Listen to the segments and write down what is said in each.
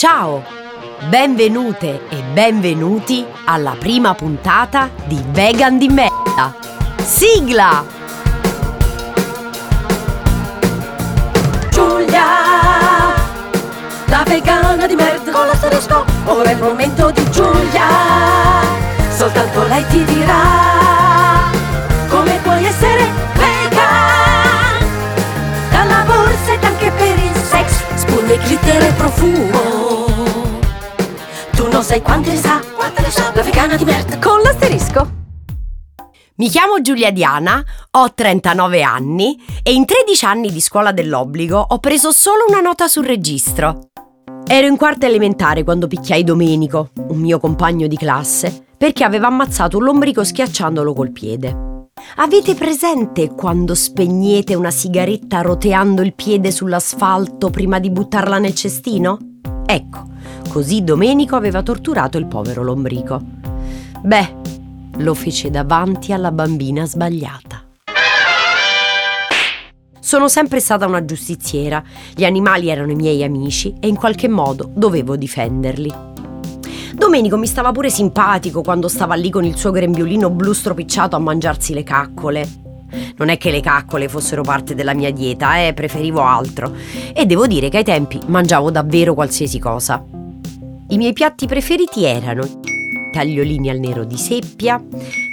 Ciao! Benvenute e benvenuti alla prima puntata di Vegan di merda. Sigla! Giulia, la vegana di merda con l'asterisco. Ora è il momento di Giulia. Soltanto lei ti dirà come puoi essere vegan. Dalla borsetta anche per il sex, spugne, glitter e profumo. Non sai quante ne sa, quante ne sa, la vegana di merda con l'asterisco. Mi chiamo Giulia Diana, ho 39 anni e in 13 anni di scuola dell'obbligo ho preso solo una nota sul registro. Ero in quarta elementare quando picchiai Domenico, un mio compagno di classe, perché aveva ammazzato un lombrico schiacciandolo col piede. Avete presente quando spegnete una sigaretta roteando il piede sull'asfalto prima di buttarla nel cestino? Ecco, così Domenico aveva torturato il povero lombrico. Beh, lo fece davanti alla bambina sbagliata. Sono sempre stata una giustiziera, gli animali erano i miei amici e in qualche modo dovevo difenderli. Domenico mi stava pure simpatico quando stava lì con il suo grembiulino blu stropicciato a mangiarsi le caccole. Non è che le caccole fossero parte della mia dieta, eh, preferivo altro. E devo dire che ai tempi mangiavo davvero qualsiasi cosa. I miei piatti preferiti erano tagliolini al nero di seppia,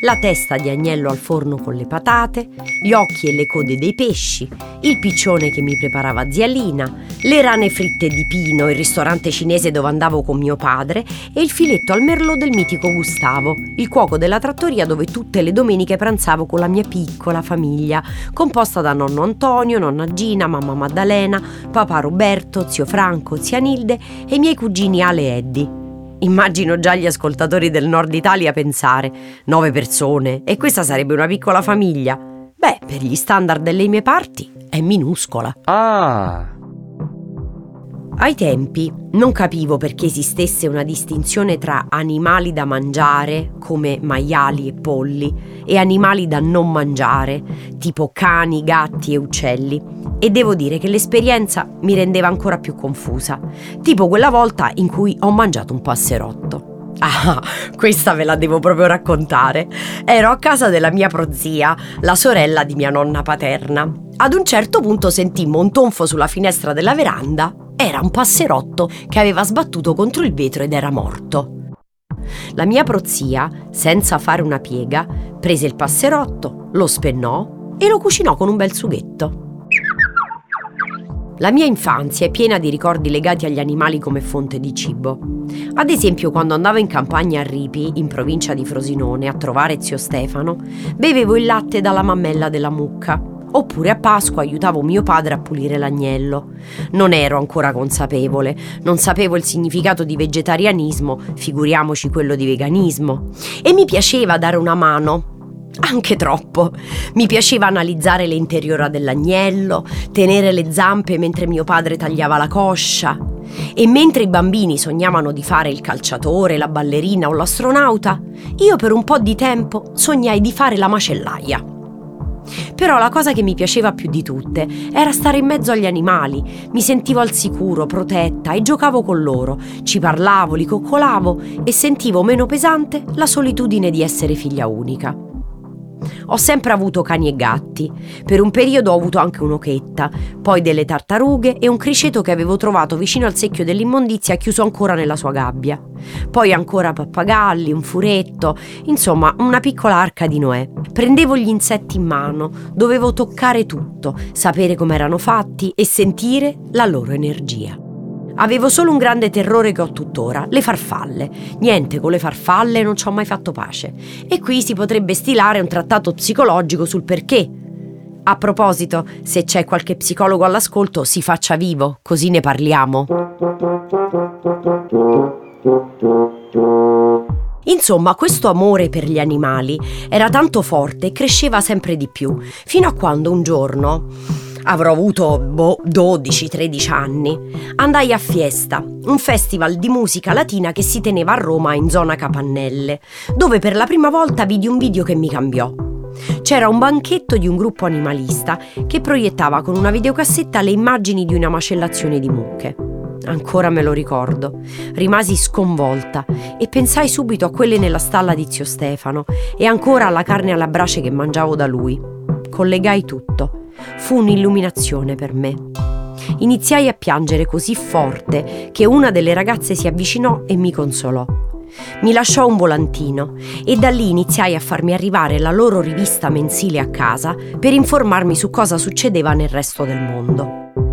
la testa di agnello al forno con le patate, gli occhi e le code dei pesci, il piccione che mi preparava zia Lina, le rane fritte di Pino, il ristorante cinese dove andavo con mio padre e il filetto al merlot del mitico Gustavo, il cuoco della trattoria dove tutte le domeniche pranzavo con la mia piccola famiglia, composta da nonno Antonio, nonna Gina, mamma Maddalena, papà Roberto, zio Franco, zia Nilde e i miei cugini Ale e Eddie. Immagino già gli ascoltatori del nord Italia pensare, nove persone, e questa sarebbe una piccola famiglia. Beh, per gli standard delle mie parti è minuscola. Ah, Ai tempi non capivo perché esistesse una distinzione tra animali da mangiare, come maiali e polli, e animali da non mangiare, tipo cani, gatti e uccelli. E devo dire che l'esperienza mi rendeva ancora più confusa, tipo quella volta in cui ho mangiato un passerotto. Ah, questa ve la devo proprio raccontare. Ero a casa della mia prozia, la sorella di mia nonna paterna. Ad un certo punto sentimmo un tonfo sulla finestra della veranda. Era un passerotto che aveva sbattuto contro il vetro ed era morto. La mia prozia, senza fare una piega, prese il passerotto, lo spennò e lo cucinò con un bel sughetto. La mia infanzia è piena di ricordi legati agli animali come fonte di cibo. Ad esempio, quando andavo in campagna a Ripi, in provincia di Frosinone, a trovare zio Stefano, bevevo il latte dalla mammella della mucca. Oppure a Pasqua aiutavo mio padre a pulire l'agnello. Non ero ancora consapevole, non sapevo il significato di vegetarianismo, figuriamoci quello di veganismo. E mi piaceva dare una mano, anche troppo. Mi piaceva analizzare le dell'agnello, tenere le zampe mentre mio padre tagliava la coscia. E mentre i bambini sognavano di fare il calciatore, la ballerina o l'astronauta, io per un po' di tempo sognai di fare la macellaia. Però la cosa che mi piaceva più di tutte era stare in mezzo agli animali. Mi sentivo al sicuro, protetta e giocavo con loro. Ci parlavo, li coccolavo e sentivo meno pesante la solitudine di essere figlia unica. Ho sempre avuto cani e gatti. Per un periodo ho avuto anche un'ochetta, poi delle tartarughe e un criceto che avevo trovato vicino al secchio dell'immondizia chiuso ancora nella sua gabbia. Poi ancora pappagalli, un furetto, insomma una piccola arca di Noè. Prendevo gli insetti in mano, dovevo toccare tutto, sapere come erano fatti e sentire la loro energia. Avevo solo un grande terrore che ho tuttora, le farfalle. Niente, con le farfalle non ci ho mai fatto pace. E qui si potrebbe stilare un trattato psicologico sul perché. A proposito, se c'è qualche psicologo all'ascolto, si faccia vivo, così ne parliamo. Insomma, questo amore per gli animali era tanto forte e cresceva sempre di più, fino a quando un giorno avrò avuto boh, 12-13 anni. Andai a Fiesta, un festival di musica latina che si teneva a Roma in zona Capannelle, dove per la prima volta vidi un video che mi cambiò. C'era un banchetto di un gruppo animalista che proiettava con una videocassetta le immagini di una macellazione di mucche. Ancora me lo ricordo. Rimasi sconvolta e pensai subito a quelle nella stalla di zio Stefano e ancora alla carne alla brace che mangiavo da lui. Collegai tutto. Fu un'illuminazione per me. Iniziai a piangere così forte che una delle ragazze si avvicinò e mi consolò. Mi lasciò un volantino e da lì iniziai a farmi arrivare la loro rivista mensile a casa per informarmi su cosa succedeva nel resto del mondo.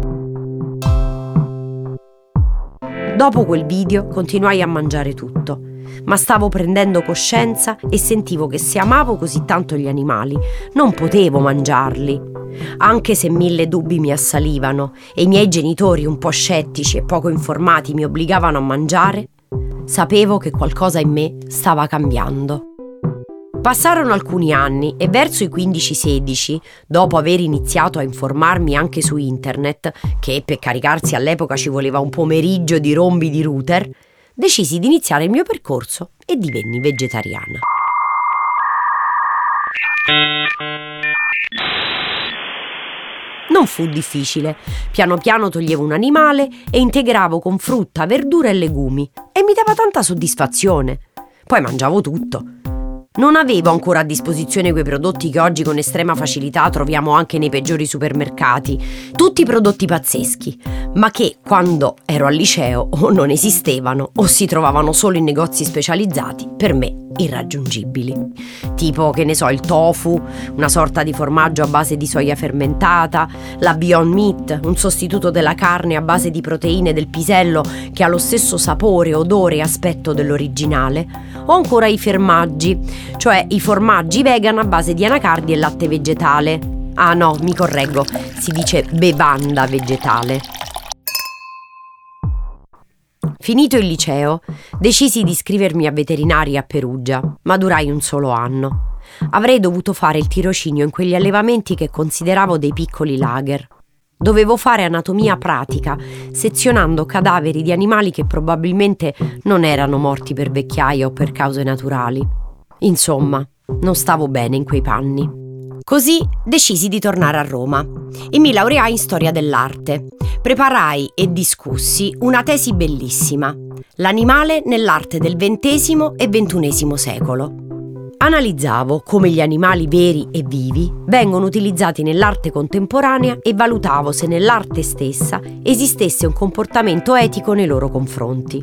Dopo quel video continuai a mangiare tutto, ma stavo prendendo coscienza e sentivo che se amavo così tanto gli animali, non potevo mangiarli. Anche se mille dubbi mi assalivano e i miei genitori, un po' scettici e poco informati, mi obbligavano a mangiare, sapevo che qualcosa in me stava cambiando. Passarono alcuni anni e verso i 15-16, dopo aver iniziato a informarmi anche su internet, che per caricarsi all'epoca ci voleva un pomeriggio di rombi di router, decisi di iniziare il mio percorso e divenni vegetariana. Non fu difficile. Piano piano toglievo un animale e integravo con frutta, verdura e legumi e mi dava tanta soddisfazione. Poi mangiavo tutto non avevo ancora a disposizione quei prodotti che oggi con estrema facilità troviamo anche nei peggiori supermercati, tutti prodotti pazzeschi, ma che quando ero al liceo o non esistevano o si trovavano solo in negozi specializzati, per me irraggiungibili. Tipo, che ne so, il tofu, una sorta di formaggio a base di soia fermentata, la Beyond Meat, un sostituto della carne a base di proteine del pisello che ha lo stesso sapore, odore e aspetto dell'originale, o ancora i fermaggi, cioè i formaggi vegan a base di anacardi e latte vegetale. Ah no, mi correggo, si dice bevanda vegetale. Finito il liceo, decisi di iscrivermi a veterinaria a Perugia, ma durai un solo anno. Avrei dovuto fare il tirocinio in quegli allevamenti che consideravo dei piccoli lager. Dovevo fare anatomia pratica, sezionando cadaveri di animali che probabilmente non erano morti per vecchiaia o per cause naturali. Insomma, non stavo bene in quei panni. Così decisi di tornare a Roma e mi laureai in storia dell'arte. Preparai e discussi una tesi bellissima, L'animale nell'arte del XX e XXI secolo. Analizzavo come gli animali veri e vivi vengono utilizzati nell'arte contemporanea e valutavo se nell'arte stessa esistesse un comportamento etico nei loro confronti.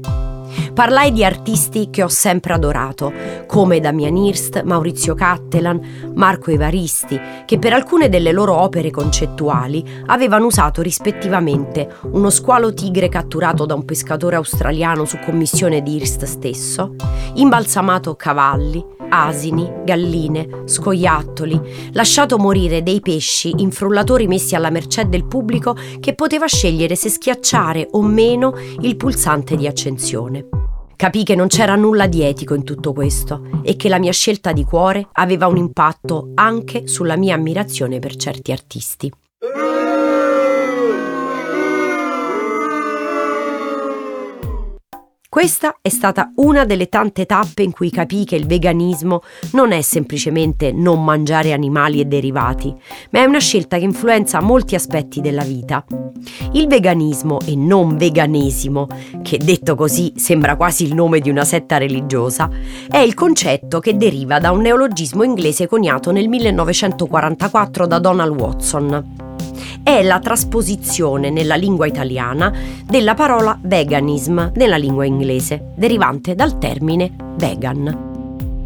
Parlai di artisti che ho sempre adorato, come Damian Hirst, Maurizio Cattelan, Marco Evaristi, che per alcune delle loro opere concettuali avevano usato rispettivamente uno squalo tigre catturato da un pescatore australiano su commissione di Hirst stesso, imbalsamato cavalli, asini, galline, scoiattoli, lasciato morire dei pesci in frullatori messi alla mercé del pubblico che poteva scegliere se schiacciare o meno il pulsante di accensione. Capì che non c'era nulla di etico in tutto questo e che la mia scelta di cuore aveva un impatto anche sulla mia ammirazione per certi artisti. Questa è stata una delle tante tappe in cui capii che il veganismo non è semplicemente non mangiare animali e derivati, ma è una scelta che influenza molti aspetti della vita. Il veganismo e non veganesimo, che detto così sembra quasi il nome di una setta religiosa, è il concetto che deriva da un neologismo inglese coniato nel 1944 da Donald Watson è la trasposizione nella lingua italiana della parola veganism nella lingua inglese, derivante dal termine vegan.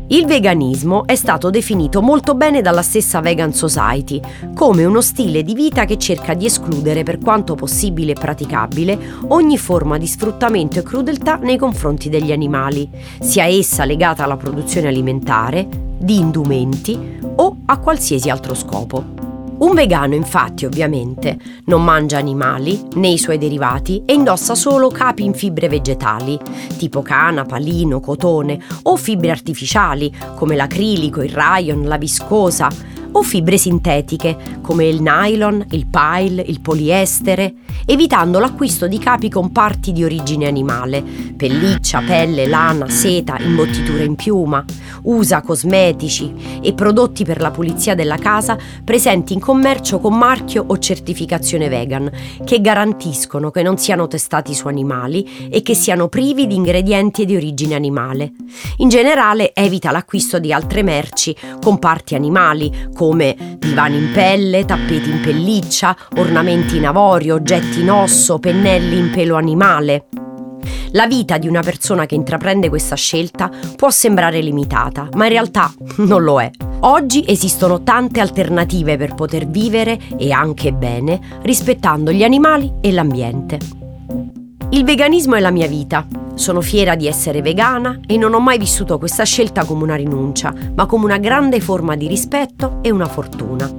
Il veganismo è stato definito molto bene dalla stessa Vegan Society come uno stile di vita che cerca di escludere per quanto possibile e praticabile ogni forma di sfruttamento e crudeltà nei confronti degli animali, sia essa legata alla produzione alimentare, di indumenti o a qualsiasi altro scopo. Un vegano, infatti, ovviamente, non mangia animali né i suoi derivati e indossa solo capi in fibre vegetali, tipo canapa, lino, cotone, o fibre artificiali come l'acrilico, il rayon, la viscosa, o fibre sintetiche come il nylon, il pile, il poliestere, evitando l'acquisto di capi con parti di origine animale, pelliccia, pelle, lana, seta, imbottiture in piuma. Usa cosmetici e prodotti per la pulizia della casa presenti in commercio con marchio o certificazione vegan, che garantiscono che non siano testati su animali e che siano privi di ingredienti di origine animale. In generale evita l'acquisto di altre merci con parti animali, come divani in pelle, tappeti in pelliccia, ornamenti in avorio, oggetti in osso, pennelli in pelo animale. La vita di una persona che intraprende questa scelta può sembrare limitata, ma in realtà non lo è. Oggi esistono tante alternative per poter vivere e anche bene, rispettando gli animali e l'ambiente. Il veganismo è la mia vita. Sono fiera di essere vegana e non ho mai vissuto questa scelta come una rinuncia, ma come una grande forma di rispetto e una fortuna.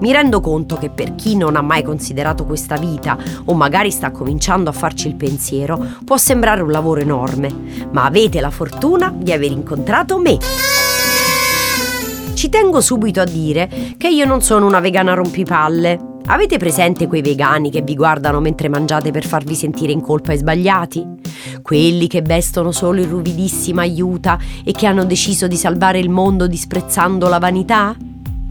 Mi rendo conto che per chi non ha mai considerato questa vita o magari sta cominciando a farci il pensiero, può sembrare un lavoro enorme, ma avete la fortuna di aver incontrato me. Ci tengo subito a dire che io non sono una vegana rompipalle. Avete presente quei vegani che vi guardano mentre mangiate per farvi sentire in colpa e sbagliati? Quelli che vestono solo il ruvidissimo aiuta e che hanno deciso di salvare il mondo disprezzando la vanità?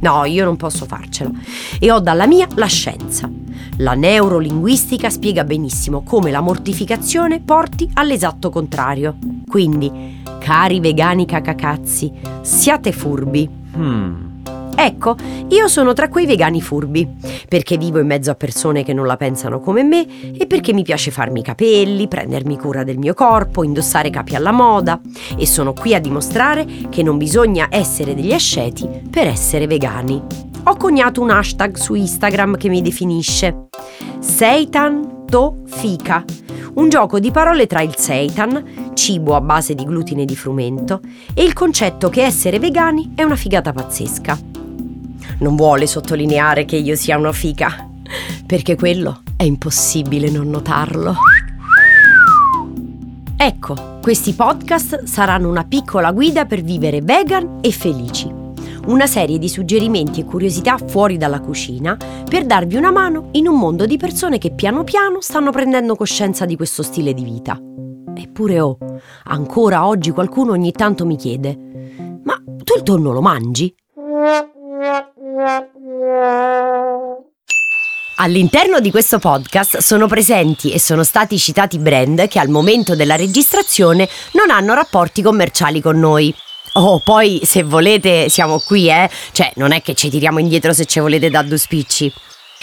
No, io non posso farcela. E ho dalla mia la scienza. La neurolinguistica spiega benissimo come la mortificazione porti all'esatto contrario. Quindi, cari vegani cacacazzi, siate furbi. Hmm. Ecco, io sono tra quei vegani furbi, perché vivo in mezzo a persone che non la pensano come me e perché mi piace farmi i capelli, prendermi cura del mio corpo, indossare capi alla moda e sono qui a dimostrare che non bisogna essere degli asceti per essere vegani. Ho coniato un hashtag su Instagram che mi definisce Seitan to Fika, un gioco di parole tra il seitan, cibo a base di glutine di frumento, e il concetto che essere vegani è una figata pazzesca non vuole sottolineare che io sia una fica, perché quello è impossibile non notarlo. Ecco, questi podcast saranno una piccola guida per vivere vegan e felici. Una serie di suggerimenti e curiosità fuori dalla cucina per darvi una mano in un mondo di persone che piano piano stanno prendendo coscienza di questo stile di vita. Eppure oh, ancora oggi qualcuno ogni tanto mi chiede: Ma tu il tonno lo mangi? All'interno di questo podcast sono presenti e sono stati citati brand che al momento della registrazione non hanno rapporti commerciali con noi. Oh, poi se volete siamo qui, eh? Cioè, non è che ci tiriamo indietro se ci volete da due spicci.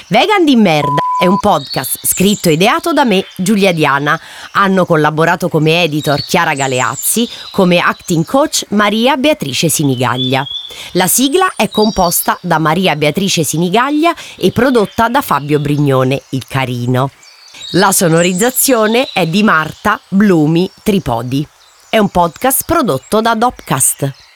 Vegan di merda è un podcast scritto e ideato da me, Giulia Diana. Hanno collaborato come editor Chiara Galeazzi, come acting coach Maria Beatrice Sinigaglia. La sigla è composta da Maria Beatrice Sinigaglia e prodotta da Fabio Brignone, il carino. La sonorizzazione è di Marta Blumi Tripodi. È un podcast prodotto da Dopcast.